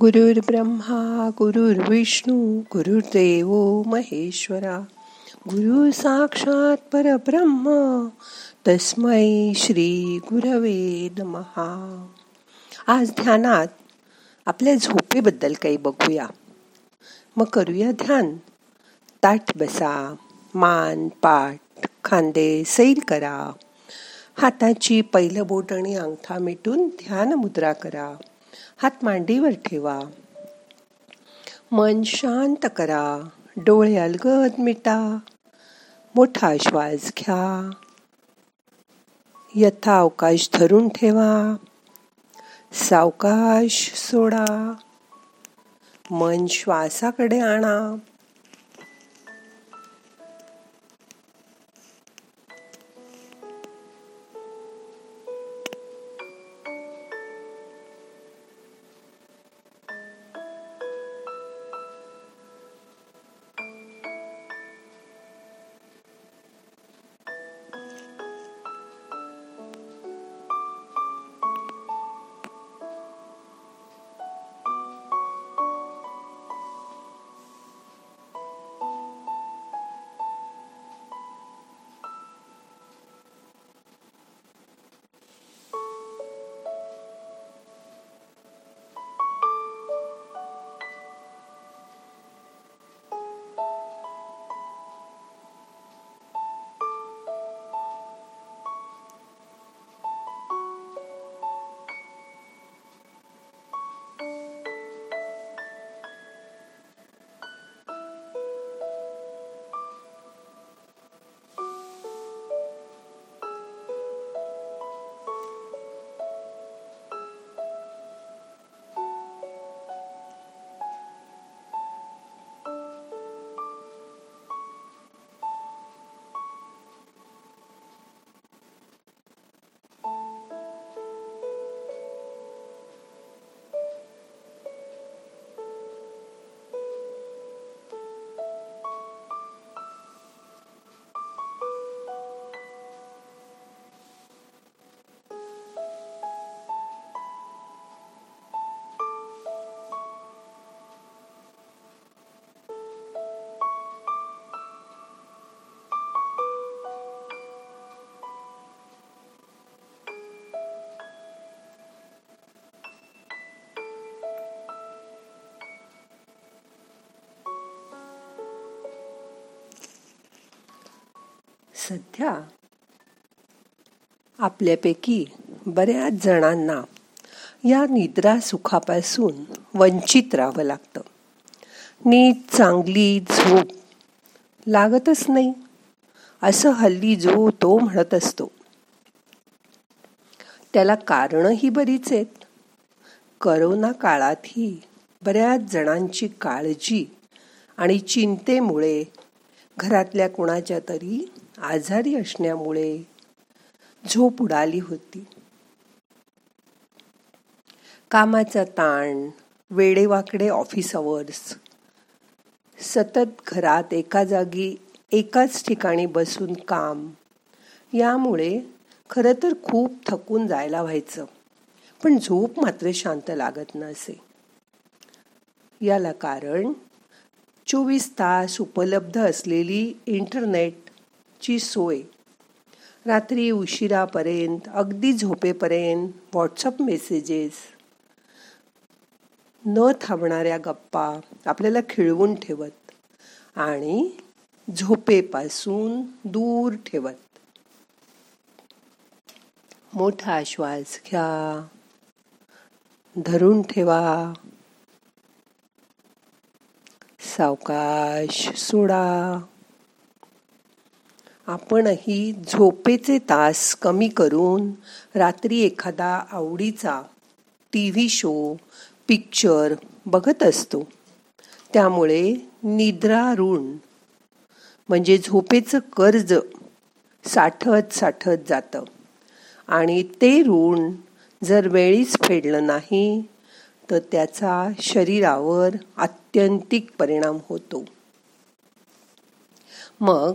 गुरुर् ब्रह्मा गुरुर्विष्णू गुरुर्देव महेश्वरा गुरु साक्षात परब्रह्म तस्मै श्री गुरवे नमहा. आज ध्यानात आपल्या झोपेबद्दल काही बघूया. मग करूया ध्यान. ताट बसा मान पाठ खांदे सैल करा. हाताची पहिलं बोट आणि अंगठा मिटून ध्यान मुद्रा करा. हात मांडीवर ठेवा. मन शांत करा. डोळे अलगद मिटा. मोठा श्वास घ्या. यथा अवकाश धरून ठेवा. सावकाश सोडा. मन श्वासाकडे आणा. सध्या आपल्यापैकी बऱ्याच जणांना या निद्रा सुखापासून वंचित राहावं लागतं. नीट चांगली झोप लागतच नाही असं हल्ली जो तो म्हणत असतो. त्याला कारणंही बरीच आहेत. करोना काळातही बऱ्याच जणांची काळजी आणि चिंतेमुळे घरातल्या कुणाच्या तरी आजारी असण्यामुळे झोप उडाली होती. कामाचा ताण वेडेवाकडे ऑफिस अवर्स सतत घरात एका जागी एकाच ठिकाणी बसून काम यामुळे खरं तर खूप थकून जायला व्हायचं. पण झोप मात्र शांत लागत नसे. याला कारण चोवीस तास उपलब्ध असलेली इंटरनेट ची सोय. रात्री उशिरापर्यंत अगदी झोपेपर्यंत व्हॉट्सअप मेसेजेस न थांबणाऱ्या गप्पा आपल्याला खिळवून ठेवत आणि झोपेपासून दूर ठेवत. मोठा श्वास घ्या. धरून ठेवा. सावकाश सोडा. आपणही झोपेचे तास कमी करून रात्री एखादा आवडीचा टी व्ही शो पिक्चर बघत असतो. त्यामुळे निद्रा ऋण म्हणजे झोपेचं कर्ज साठत साठत जातं. आणि ते ऋण जर वेळीच फेडलं नाही तर त्याचा शरीरावर आत्यंतिक परिणाम होतो. मग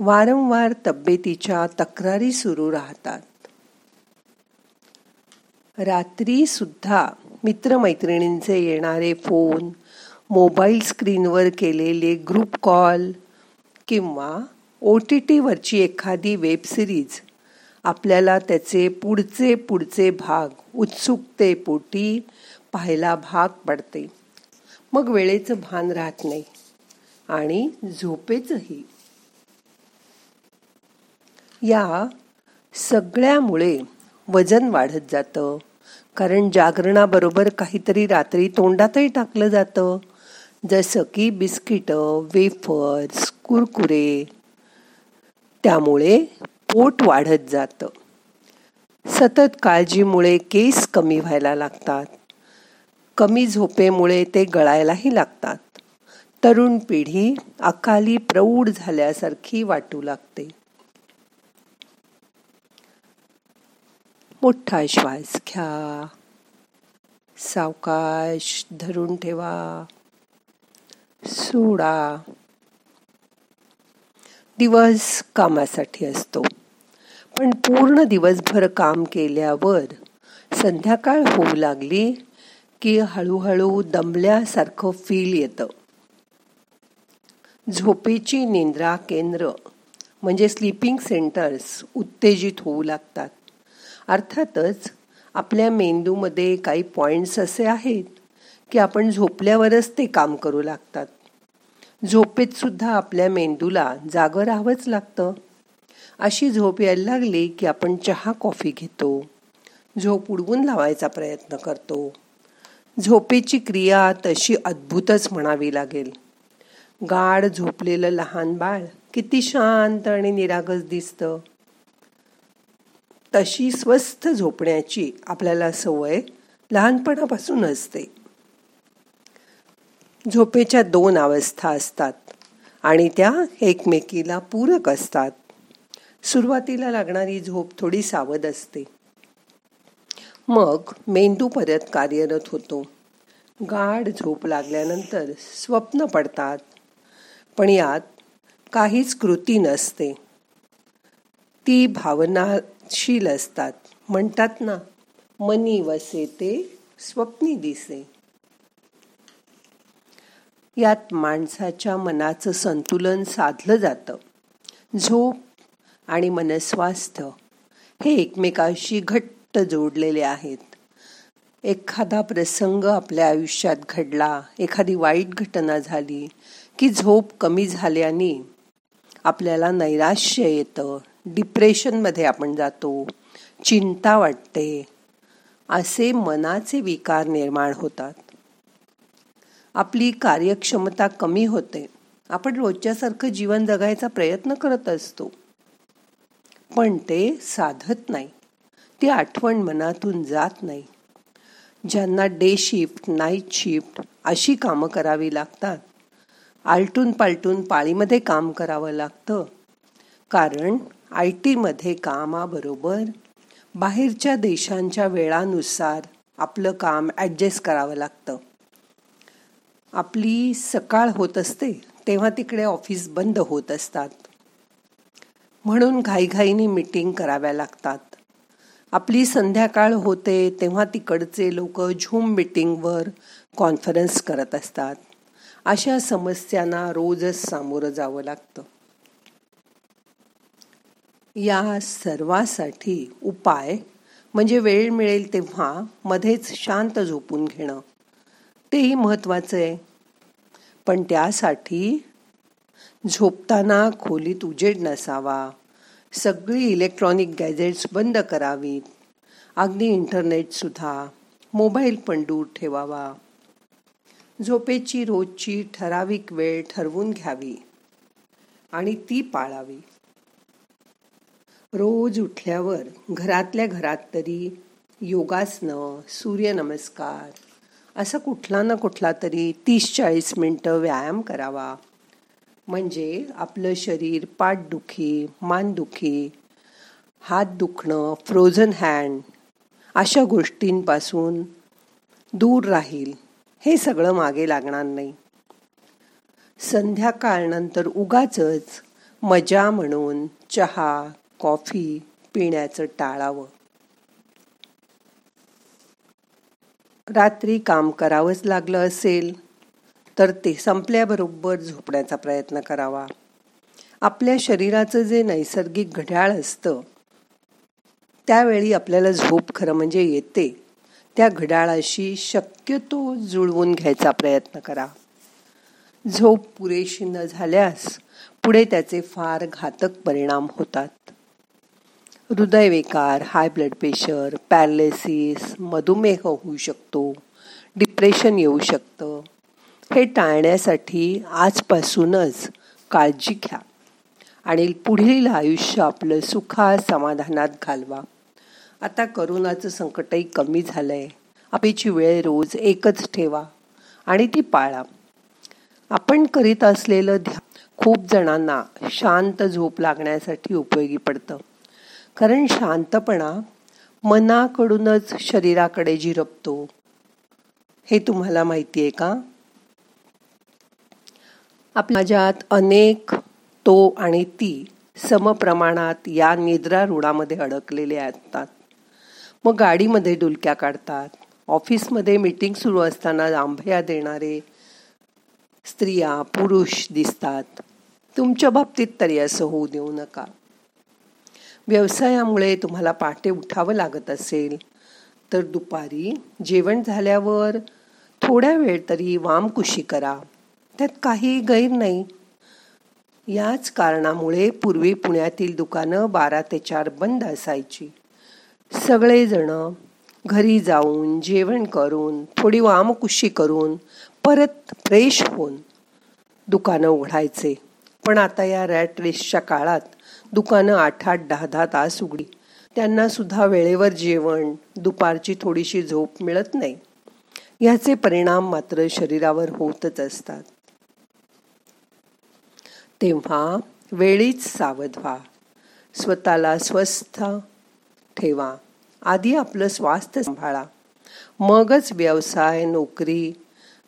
वारंवार तब्येतीच्या तक्रारी सुरू राहतात. रात्रीसुद्धा मित्रमैत्रिणींचे येणारे फोन मोबाईल स्क्रीनवर केलेले ग्रुप कॉल किंवा ओ टी टीवरची एखादी वेबसिरीज आपल्याला त्याचे पुढचे पुढचे भाग उत्सुकतेपोटी पाहायला भाग पडते. मग वेळेचं भान राहत नाही आणि झोपेचंही या सगळ्यामुळे वजन वाढत जातं. कारण जागरणाबरोबर काहीतरी रात्री तोंडातही टाकलं जातं. जसं की बिस्किटं वेफर्स कुरकुरे. त्यामुळे पोट वाढत जातं. सतत काळजीमुळे केस कमी व्हायला लागतात. कमी झोपेमुळे ते गळायलाही लागतात. तरुण पिढी अकाली प्रौढ झाल्यासारखी वाटू लागते. मोठा श्वास घ्या. सावकाश धरून ठेवा. सोडा. दिवस कामासाठी असतो. पण पूर्ण दिवसभर काम केल्यावर संध्याकाळ होऊ लागली की हळूहळू दमल्यासारखं फील येतं. झोपेची निंद्रा केंद्र म्हणजे स्लीपिंग सेंटर्स उत्तेजित होऊ लागतात. अर्थातच आपल्या मेंदूमध्ये काही पॉइंट्स असे आहेत की आपण झोपल्यावरच ते काम करू लागतात. झोपेत सुद्धा आपल्या मेंदूला जागं राहावंच लागतं. अशी झोप यायला लागली की आपण चहा कॉफी घेतो. झोप उडवून लावायचा प्रयत्न करतो. झोपेची क्रिया तशी अद्भुतच म्हणावी लागेल. गाढ झोपलेलं लहान बाळ किती शांत आणि निरागस दिसतं. तशी स्वस्थ झोपण्याची आपल्याला सवय लहानपणापासून असते. झोपेच्या दोन अवस्था असतात आणि त्या एकमेकीला पूरक असतात. सुरुवातीला लागणारी झोप थोडी सावध असते. मग मेंदू परत कार्यरत होतो. गाढ झोप लागल्यानंतर स्वप्न पडतात. पण यात काहीच कृती नसते. ती भावना शील असतात. म्हणतात ना मनी वसे ते स्वप्नी दिसे. यात माणसाच्या मनाचं संतुलन साधलं जातं. झोप आणि मनस्वास्थ्य हे एकमेकाशी घट्ट जोडलेले आहेत. एखादा प्रसंग आपल्या आयुष्यात घडला एखादी वाईट घटना झाली की झोप कमी झाल्याने आपल्याला नैराश्य येतं डिप्रेशनमध्ये आपण जातो चिंता वाटते असे मनाचे विकार निर्माण होतात. आपली कार्यक्षमता कमी होते. आपण रोजच्यासारखं जीवन जगायचा प्रयत्न करत असतो. पण ते साधत नाही. ती आठवण मनातून जात नाही. ज्यांना डे शिफ्ट नाईट शिफ्ट अशी कामं करावी लागतात आलटून पालटून पाळीमध्ये काम करावं लागतं कारण आय टीमध्ये कामाबरोबर बाहेरच्या देशांच्या वेळानुसार आपलं काम ॲडजस्ट करावं लागतं. आपली सकाळ होत असते तेव्हा तिकडे ऑफिस बंद होत असतात. म्हणून घाईघाईनी मीटिंग कराव्या लागतात. आपली संध्याकाळ होते तेव्हा तिकडचे लोक झूम मीटिंगवर कॉन्फरन्स करत असतात. अशा समस्यांना रोजच सामोरं जावं लागतं. या सर्वासाठी उपाय म्हणजे वेळ मिळेल तेव्हा मध्येच शांत झोपून घेणं. तेही महत्त्वाचं आहे. पण त्यासाठी झोपताना खोलीत उजेड नसावा. सगळी इलेक्ट्रॉनिक गॅजेट्स बंद करावीत. अगदी इंटरनेटसुद्धा मोबाईल पण दूर ठेवावा. झोपेची रोजची ठराविक वेळ ठरवून घ्यावी. आणि ती पाळावी. रोज उठल्यावर घरातल्या घरात तरी योगासनं सूर्यनमस्कार असं कुठला ना कुठला तरी तीस चाळीस मिनटं व्यायाम करावा. म्हणजे आपलं शरीर पाठदुखी मानदुखी हात दुखणं फ्रोझन हँड अशा गोष्टींपासून दूर राहील. हे सगळं मागे लागणार नाही. संध्याकाळनंतर उगाच मजा म्हणून चहा कॉफी पिण्याचं टाळावं. रात्री काम करावंच लागलं असेल तर ते संपल्याबरोबर झोपण्याचा प्रयत्न करावा. आपल्या शरीराचं जे नैसर्गिक घड्याळ असतं त्यावेळी आपल्याला झोप खरं म्हणजे येते. त्या घड्याळाशी शक्यतो जुळवून घ्यायचा प्रयत्न करा. झोप पुरेशी न झाल्यास पुढे त्याचे फार घातक परिणाम होतात. हृदयविकार हाय ब्लड प्रेशर पॅरलेसिस मधुमेह होऊ शकतो डिप्रेशन येऊ शकतं. हे टाळण्यासाठी आजपासूनच काळजी घ्या आणि पुढील आयुष्य आपलं सुखा समाधानात घालवा. आता करोनाचं संकटही कमी झालं आहे आपलीची वेळ रोज एकच ठेवा आणि ती पाळा. आपण करीत असलेलं ध्यान खूप जणांना शांत झोप लागण्यासाठी उपयोगी पडतं. कारण शांतपणा मनाकडूनच शरीराकडे झिरपतो हे तुम्हाला माहिती आहे का? आपल्यात अनेक तो आणि ती समप्रमाणात या निद्रा रुणामध्ये अडकलेले असतात. मग गाडीमध्ये डुलक्या काढतात. ऑफिसमध्ये मीटिंग सुरू असताना आंभया देणारे स्त्रिया पुरुष दिसतात. तुमच्या बाबतीत तरी असं होऊ देऊ नका. व्यवसायामुळे तुम्हाला पहाटे उठावं लागत असेल. तर दुपारी जेवण झाल्यावर थोड्या वेळ तरी वामकुशी करा. त्यात काही गैर नाही. याच कारणामुळे पूर्वी पुण्यातील दुकानं बारा ते चार बंद असायची. सगळेजण घरी जाऊन जेवण करून थोडी वामकुशी करून परत फ्रेश होऊन दुकानं उघडायचे पण आता या रॅट रेसच्या काळात दुकानं आठ आठ दहा दहा तास उघडी. त्यांना सुद्धा वेळेवर जेवण दुपारची थोडीशी झोप मिळत नाही. याचे परिणाम मात्र शरीरावर होतच असतात. तेव्हा वेळीच सावध व्हा. स्वतःला स्वस्थ ठेवा. आधी आपलं स्वास्थ्य सांभाळा. मगच व्यवसाय नोकरी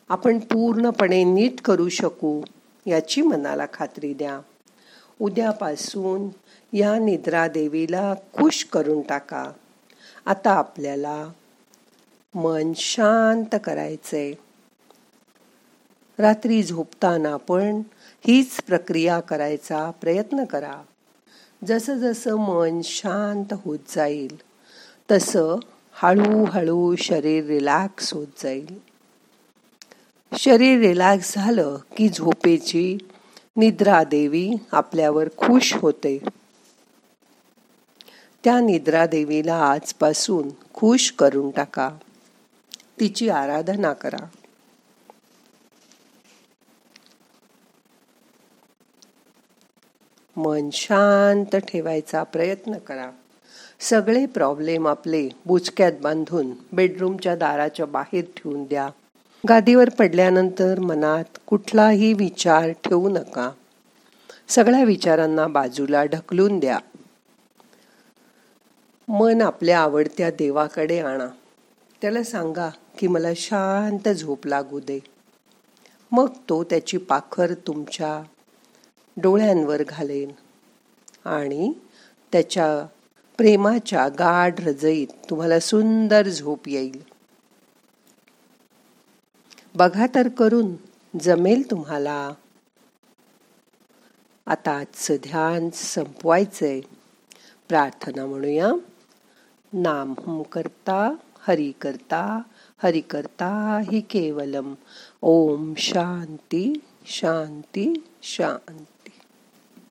आपण पूर्णपणे नीट करू शकू याची मनाला खात्री द्या. उद्यापासून या निद्रा देवीला खुश करून टाका. आता आपल्याला मन शांत करायचंय. रात्री झोपताना पण हीच प्रक्रिया करायचा प्रयत्न करा. जसं जसं मन शांत होत जाईल तसं हळूहळू शरीर रिलॅक्स होत जाईल. शरीर रिलॅक्स झालं की झोपेची निद्रा देवी आपल्यावर खुश होते. त्या निद्रा देवीला आजपासून खुश करून टाका. तिची आराधना करा. मन शांत ठेवायचा प्रयत्न करा. सगळे प्रॉब्लेम आपले बुचक्यात बांधून बेडरूमच्या दाराच्या बाहेर ठेवून द्या. गादीवर पडल्यानंतर मनात कुठलाही विचार ठेवू नका. सगळ्या विचारांना बाजूला ढकलून द्या. मन आपल्या आवडत्या देवाकडे आणा. त्याला सांगा की मला शांत झोप लागू दे. मग तो त्याची पाखर तुमच्या डोळ्यांवर घालेन आणि त्याच्या प्रेमाच्या गाढ रजईत तुम्हाला सुंदर झोप येईल. बघा तर करून जमेल तुम्हाला. आता आजचं ध्यान संपवायचंय. प्रार्थना म्हणूया. नाम हम करता हरि करता हरि करता हि केवलम. ओम शांती शांती शांती.